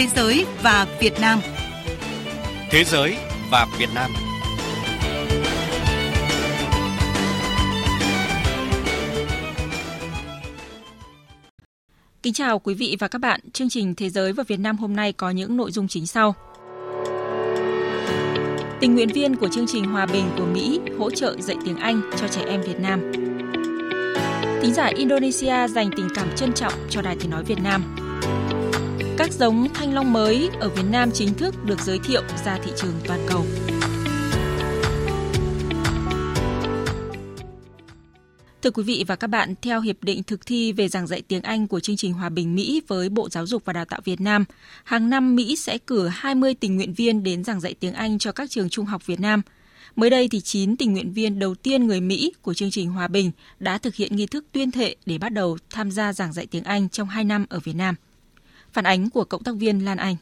Thế giới và Việt Nam. Thế giới và Việt Nam. Kính chào quý vị và các bạn. Chương trình Thế giới và Việt Nam hôm nay có những nội dung chính sau. Tình nguyện viên của chương trình Hòa bình của Mỹ hỗ trợ dạy tiếng Anh cho trẻ em Việt Nam. Thính giả Indonesia dành tình cảm trân trọng cho Đài Tiếng Nói Việt Nam. Các giống thanh long mới ở Việt Nam chính thức được giới thiệu ra thị trường toàn cầu. Thưa quý vị và các bạn, theo Hiệp định thực thi về giảng dạy tiếng Anh của chương trình Hòa bình Mỹ với Bộ Giáo dục và Đào tạo Việt Nam, hàng năm Mỹ sẽ cử 20 tình nguyện viên đến giảng dạy tiếng Anh cho các trường trung học Việt Nam. Mới đây thì 9 tình nguyện viên đầu tiên người Mỹ của chương trình Hòa bình đã thực hiện nghi thức tuyên thệ để bắt đầu tham gia giảng dạy tiếng Anh trong 2 năm ở Việt Nam. Phản ánh của cộng tác viên Lan Anh.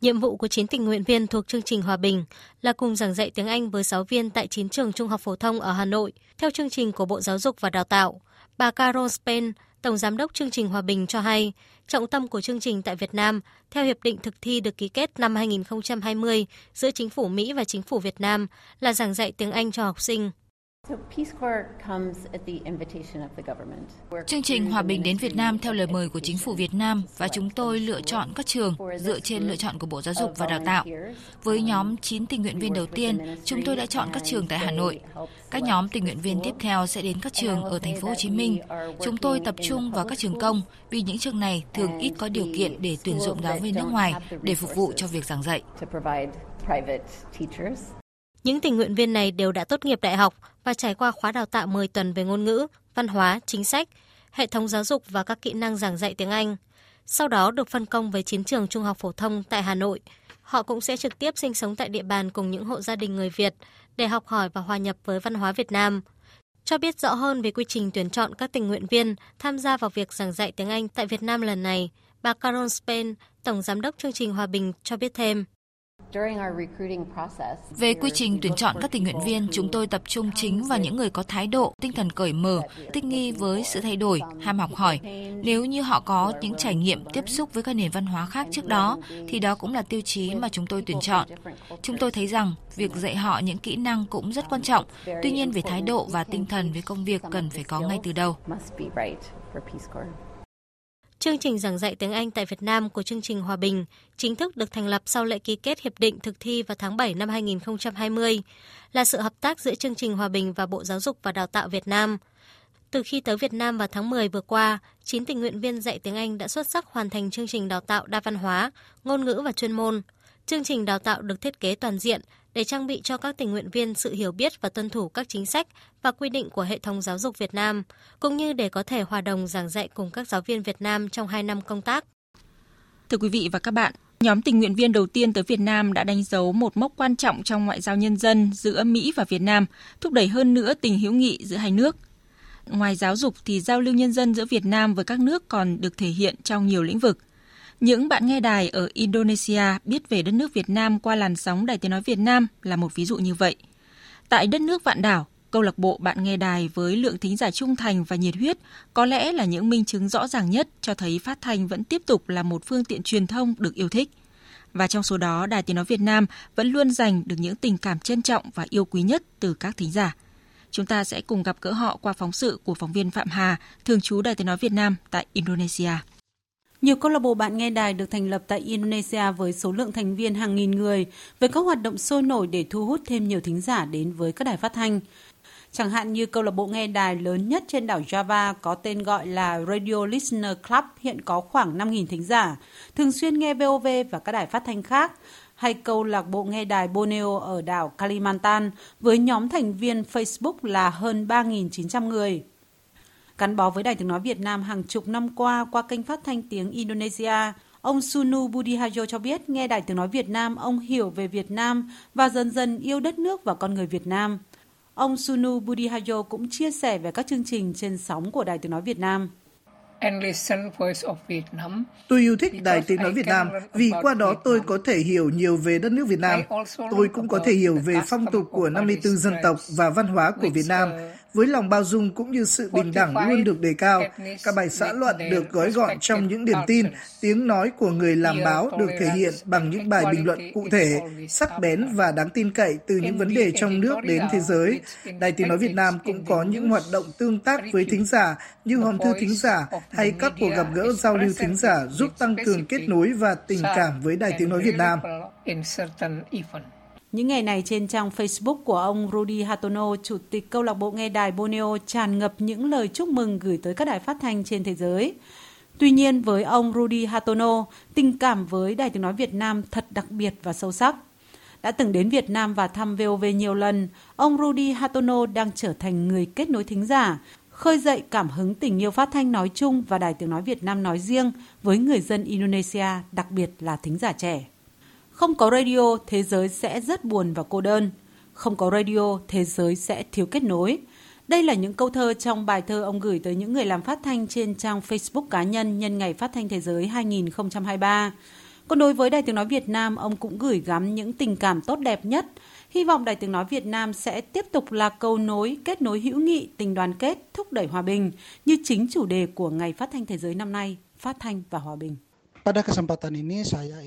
Nhiệm vụ của 9 tình nguyện viên thuộc chương trình Hòa bình là cùng giảng dạy tiếng Anh với giáo viên tại 9 trường trung học phổ thông ở Hà Nội theo chương trình của Bộ Giáo dục và Đào tạo. Bà Carol Spen, Tổng Giám đốc chương trình Hòa bình cho hay, trọng tâm của chương trình tại Việt Nam theo hiệp định thực thi được ký kết năm 2020 giữa chính phủ Mỹ và chính phủ Việt Nam là giảng dạy tiếng Anh cho học sinh. Chương trình Hòa bình đến Việt Nam theo lời mời của chính phủ Việt Nam và chúng tôi lựa chọn các trường dựa trên lựa chọn của Bộ Giáo dục và Đào tạo. Với nhóm 9 tình nguyện viên đầu tiên, chúng tôi đã chọn các trường tại Hà Nội. Các nhóm tình nguyện viên tiếp theo sẽ đến các trường ở thành phố Hồ Chí Minh. Chúng tôi tập trung vào các trường công vì những trường này thường ít có điều kiện để tuyển dụng giáo viên nước ngoài để phục vụ cho việc giảng dạy. Những tình nguyện viên này đều đã tốt nghiệp đại học và trải qua khóa đào tạo 10 tuần về ngôn ngữ, văn hóa, chính sách, hệ thống giáo dục và các kỹ năng giảng dạy tiếng Anh. Sau đó được phân công với chiến trường trung học phổ thông tại Hà Nội. Họ cũng sẽ trực tiếp sinh sống tại địa bàn cùng những hộ gia đình người Việt để học hỏi và hòa nhập với văn hóa Việt Nam. Cho biết rõ hơn về quy trình tuyển chọn các tình nguyện viên tham gia vào việc giảng dạy tiếng Anh tại Việt Nam lần này, bà Carol Spain, Tổng Giám đốc chương trình Hòa bình cho biết thêm. Về quy trình tuyển chọn các tình nguyện viên, chúng tôi tập trung chính vào những người có thái độ, tinh thần cởi mở, thích nghi với sự thay đổi, ham học hỏi. Nếu như họ có những trải nghiệm tiếp xúc với các nền văn hóa khác trước đó, thì đó cũng là tiêu chí mà chúng tôi tuyển chọn. Chúng tôi thấy rằng việc dạy họ những kỹ năng cũng rất quan trọng, tuy nhiên về thái độ và tinh thần với công việc cần phải có ngay từ đầu. Chương trình giảng dạy tiếng Anh tại Việt Nam của chương trình Hòa bình chính thức được thành lập sau lễ ký kết hiệp định thực thi vào tháng 7 năm 2020, là sự hợp tác giữa chương trình Hòa bình và Bộ Giáo dục và Đào tạo Việt Nam. Từ khi tới Việt Nam vào tháng 10 vừa qua, 9 tình nguyện viên dạy tiếng Anh đã xuất sắc hoàn thành chương trình đào tạo đa văn hóa, ngôn ngữ và chuyên môn. Chương trình đào tạo được thiết kế toàn diện để trang bị cho các tình nguyện viên sự hiểu biết và tuân thủ các chính sách và quy định của hệ thống giáo dục Việt Nam, cũng như để có thể hòa đồng giảng dạy cùng các giáo viên Việt Nam trong 2 năm công tác. Thưa quý vị và các bạn, nhóm tình nguyện viên đầu tiên tới Việt Nam đã đánh dấu một mốc quan trọng trong ngoại giao nhân dân giữa Mỹ và Việt Nam, thúc đẩy hơn nữa tình hữu nghị giữa hai nước. Ngoài giáo dục thì giao lưu nhân dân giữa Việt Nam với các nước còn được thể hiện trong nhiều lĩnh vực. Những bạn nghe đài ở Indonesia biết về đất nước Việt Nam qua làn sóng Đài Tiếng Nói Việt Nam là một ví dụ như vậy. Tại đất nước vạn đảo, câu lạc bộ bạn nghe đài với lượng thính giả trung thành và nhiệt huyết có lẽ là những minh chứng rõ ràng nhất cho thấy phát thanh vẫn tiếp tục là một phương tiện truyền thông được yêu thích. Và trong số đó, Đài Tiếng Nói Việt Nam vẫn luôn giành được những tình cảm trân trọng và yêu quý nhất từ các thính giả. Chúng ta sẽ cùng gặp gỡ họ qua phóng sự của phóng viên Phạm Hà, thường trú Đài Tiếng Nói Việt Nam tại Indonesia. Nhiều câu lạc bộ bạn nghe đài được thành lập tại Indonesia với số lượng thành viên hàng nghìn người, với các hoạt động sôi nổi để thu hút thêm nhiều thính giả đến với các đài phát thanh. Chẳng hạn như câu lạc bộ nghe đài lớn nhất trên đảo Java có tên gọi là Radio Listener Club hiện có khoảng 5.000 thính giả, thường xuyên nghe VOV và các đài phát thanh khác, hay câu lạc bộ nghe đài Borneo ở đảo Kalimantan với nhóm thành viên Facebook là hơn 3.900 người. Gắn bó với Đài tiếng nói Việt Nam hàng chục năm qua qua kênh phát thanh tiếng Indonesia, ông Sunu Budihajo cho biết nghe Đài tiếng nói Việt Nam ông hiểu về Việt Nam và dần dần yêu đất nước và con người Việt Nam. Ông Sunu Budihajo cũng chia sẻ về các chương trình trên sóng của Đài tiếng nói Việt Nam. Tôi yêu thích Đài Tiếng Nói Việt Nam vì qua đó tôi có thể hiểu nhiều về đất nước Việt Nam. Tôi cũng có thể hiểu về phong tục của 54 dân tộc và văn hóa của Việt Nam với lòng bao dung cũng như sự bình đẳng luôn được đề cao. Các bài xã luận được gói gọn trong những điểm tin, tiếng nói của người làm báo được thể hiện bằng những bài bình luận cụ thể, sắc bén và đáng tin cậy từ những vấn đề trong nước đến thế giới. Đài Tiếng Nói Việt Nam cũng có những hoạt động tương tác với thính giả như hòm thư thính giả hay các cuộc gặp gỡ giao lưu thính giả giúp tăng cường kết nối và tình cảm với Đài Tiếng Nói Việt Nam. Những ngày này trên trang Facebook của ông Rudy Hatono, Chủ tịch câu lạc bộ nghe đài Borneo tràn ngập những lời chúc mừng gửi tới các đài phát thanh trên thế giới. Tuy nhiên với ông Rudy Hatono, tình cảm với Đài Tiếng Nói Việt Nam thật đặc biệt và sâu sắc. Đã từng đến Việt Nam và thăm VOV nhiều lần, ông Rudy Hatono đang trở thành người kết nối thính giả, khơi dậy cảm hứng tình yêu phát thanh nói chung và Đài Tiếng Nói Việt Nam nói riêng với người dân Indonesia, đặc biệt là thính giả trẻ. Không có radio, thế giới sẽ rất buồn và cô đơn. Không có radio, thế giới sẽ thiếu kết nối. Đây là những câu thơ trong bài thơ ông gửi tới những người làm phát thanh trên trang Facebook cá nhân nhân ngày phát thanh thế giới 2023. Còn đối với Đài Tiếng Nói Việt Nam, ông cũng gửi gắm những tình cảm tốt đẹp nhất. Hy vọng Đài Tiếng Nói Việt Nam sẽ tiếp tục là cầu nối, kết nối hữu nghị, tình đoàn kết, thúc đẩy hòa bình như chính chủ đề của Ngày Phát thanh Thế giới năm nay, Phát thanh và Hòa bình.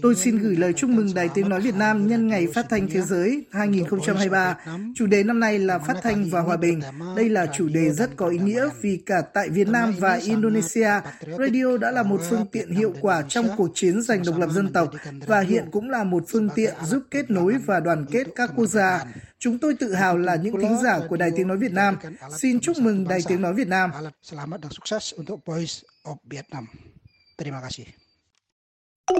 Tôi xin gửi lời chúc mừng Đài Tiếng Nói Việt Nam nhân ngày Phát thanh Thế giới 2023. Chủ đề năm nay là Phát thanh và Hòa bình. Đây là chủ đề rất có ý nghĩa vì cả tại Việt Nam và Indonesia, radio đã là một phương tiện hiệu quả trong cuộc chiến giành độc lập dân tộc và hiện cũng là một phương tiện giúp kết nối và đoàn kết các quốc gia. Chúng tôi tự hào là những thính giả của Đài Tiếng Nói Việt Nam. Xin chúc mừng Đài Tiếng Nói Việt Nam. Terima kasih. Mời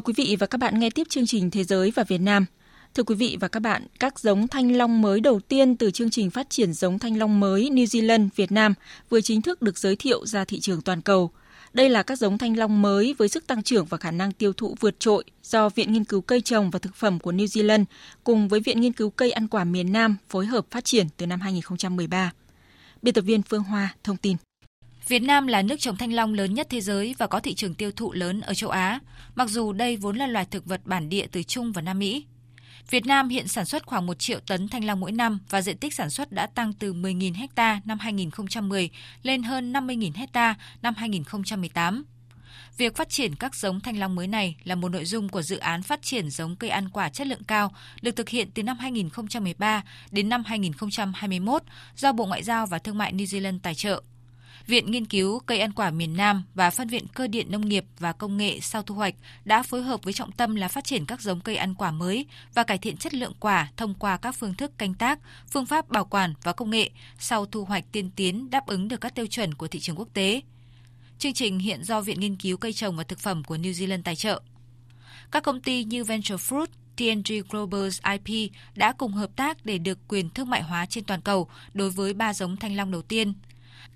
quý vị và các bạn nghe tiếp chương trình Thế giới và Việt Nam. Thưa quý vị và các bạn, các giống thanh long mới đầu tiên từ chương trình phát triển giống thanh long mới New Zealand Việt Nam vừa chính thức được giới thiệu ra thị trường toàn cầu – đây là các giống thanh long mới với sức tăng trưởng và khả năng tiêu thụ vượt trội do Viện Nghiên cứu Cây trồng và Thực phẩm của New Zealand cùng với Viện Nghiên cứu Cây ăn quả miền Nam phối hợp phát triển từ năm 2013. Biên tập viên Phương Hoa thông tin. Việt Nam là nước trồng thanh long lớn nhất thế giới và có thị trường tiêu thụ lớn ở châu Á, mặc dù đây vốn là loài thực vật bản địa từ Trung và Nam Mỹ. Việt Nam hiện sản xuất khoảng 1 triệu tấn thanh long mỗi năm và diện tích sản xuất đã tăng từ 10.000 ha năm 2010 lên hơn 50.000 ha năm 2018. Việc phát triển các giống thanh long mới này là một nội dung của dự án phát triển giống cây ăn quả chất lượng cao được thực hiện từ năm 2013 đến năm 2021 do Bộ Ngoại giao và Thương mại New Zealand tài trợ. Viện Nghiên cứu Cây ăn quả miền Nam và Phân viện Cơ điện Nông nghiệp và Công nghệ sau thu hoạch đã phối hợp với trọng tâm là phát triển các giống cây ăn quả mới và cải thiện chất lượng quả thông qua các phương thức canh tác, phương pháp bảo quản và công nghệ sau thu hoạch tiên tiến đáp ứng được các tiêu chuẩn của thị trường quốc tế. Chương trình hiện do Viện Nghiên cứu Cây trồng và Thực phẩm của New Zealand tài trợ. Các công ty như Venture Fruit, TNG Global's IP đã cùng hợp tác để được quyền thương mại hóa trên toàn cầu đối với ba giống thanh long đầu tiên –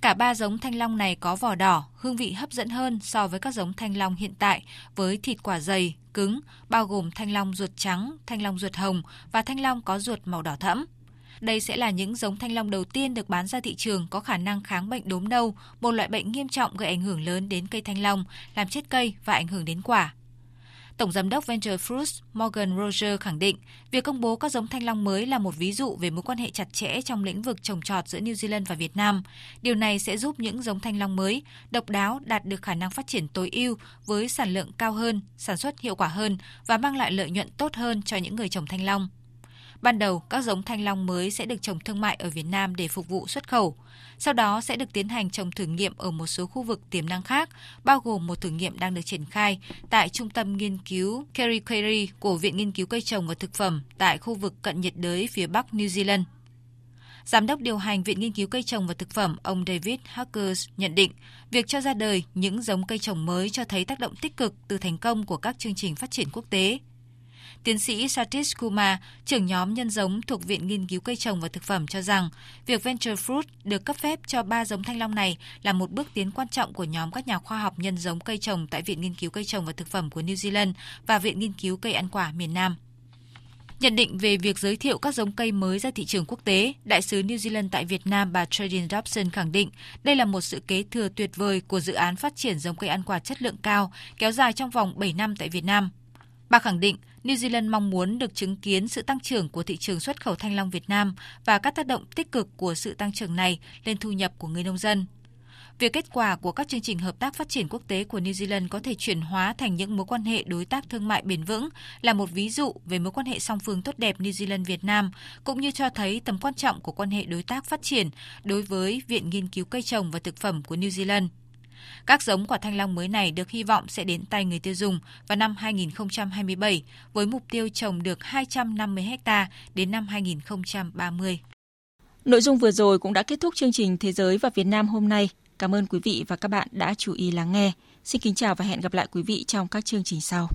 Cả ba giống thanh long này có vỏ đỏ, hương vị hấp dẫn hơn so với các giống thanh long hiện tại với thịt quả dày, cứng, bao gồm thanh long ruột trắng, thanh long ruột hồng và thanh long có ruột màu đỏ thẫm. Đây sẽ là những giống thanh long đầu tiên được bán ra thị trường có khả năng kháng bệnh đốm nâu, một loại bệnh nghiêm trọng gây ảnh hưởng lớn đến cây thanh long, làm chết cây và ảnh hưởng đến quả. Tổng giám đốc Venture Fruits Morgan Roger khẳng định, việc công bố các giống thanh long mới là một ví dụ về mối quan hệ chặt chẽ trong lĩnh vực trồng trọt giữa New Zealand và Việt Nam. Điều này sẽ giúp những giống thanh long mới độc đáo đạt được khả năng phát triển tối ưu với sản lượng cao hơn, sản xuất hiệu quả hơn và mang lại lợi nhuận tốt hơn cho những người trồng thanh long. Ban đầu, các giống thanh long mới sẽ được trồng thương mại ở Việt Nam để phục vụ xuất khẩu. Sau đó sẽ được tiến hành trồng thử nghiệm ở một số khu vực tiềm năng khác, bao gồm một thử nghiệm đang được triển khai tại Trung tâm Nghiên cứu Kerry Kerry của Viện Nghiên cứu Cây trồng và Thực phẩm tại khu vực cận nhiệt đới phía Bắc New Zealand. Giám đốc điều hành Viện Nghiên cứu Cây trồng và Thực phẩm ông David Hackers nhận định, việc cho ra đời những giống cây trồng mới cho thấy tác động tích cực từ thành công của các chương trình phát triển quốc tế Tiến sĩ Satish Kumar, trưởng nhóm nhân giống thuộc Viện Nghiên cứu Cây trồng và Thực phẩm cho rằng, việc Venture Fruit được cấp phép cho ba giống thanh long này là một bước tiến quan trọng của nhóm các nhà khoa học nhân giống cây trồng tại Viện Nghiên cứu Cây trồng và Thực phẩm của New Zealand và Viện Nghiên cứu Cây ăn quả miền Nam. Nhận định về việc giới thiệu các giống cây mới ra thị trường quốc tế, Đại sứ New Zealand tại Việt Nam bà Tradin Dobson khẳng định đây là một sự kế thừa tuyệt vời của dự án phát triển giống cây ăn quả chất lượng cao kéo dài trong vòng 7 năm tại Việt Nam. Bà khẳng định New Zealand mong muốn được chứng kiến sự tăng trưởng của thị trường xuất khẩu thanh long Việt Nam và các tác động tích cực của sự tăng trưởng này lên thu nhập của người nông dân. Việc kết quả của các chương trình hợp tác phát triển quốc tế của New Zealand có thể chuyển hóa thành những mối quan hệ đối tác thương mại bền vững là một ví dụ về mối quan hệ song phương tốt đẹp New Zealand-Việt Nam, cũng như cho thấy tầm quan trọng của quan hệ đối tác phát triển đối với Viện Nghiên cứu Cây trồng và Thực phẩm của New Zealand. Các giống quả thanh long mới này được hy vọng sẽ đến tay người tiêu dùng vào năm 2027 với mục tiêu trồng được 250 ha đến năm 2030. Nội dung vừa rồi cũng đã kết thúc chương trình Thế giới và Việt Nam hôm nay. Cảm ơn quý vị và các bạn đã chú ý lắng nghe. Xin kính chào và hẹn gặp lại quý vị trong các chương trình sau.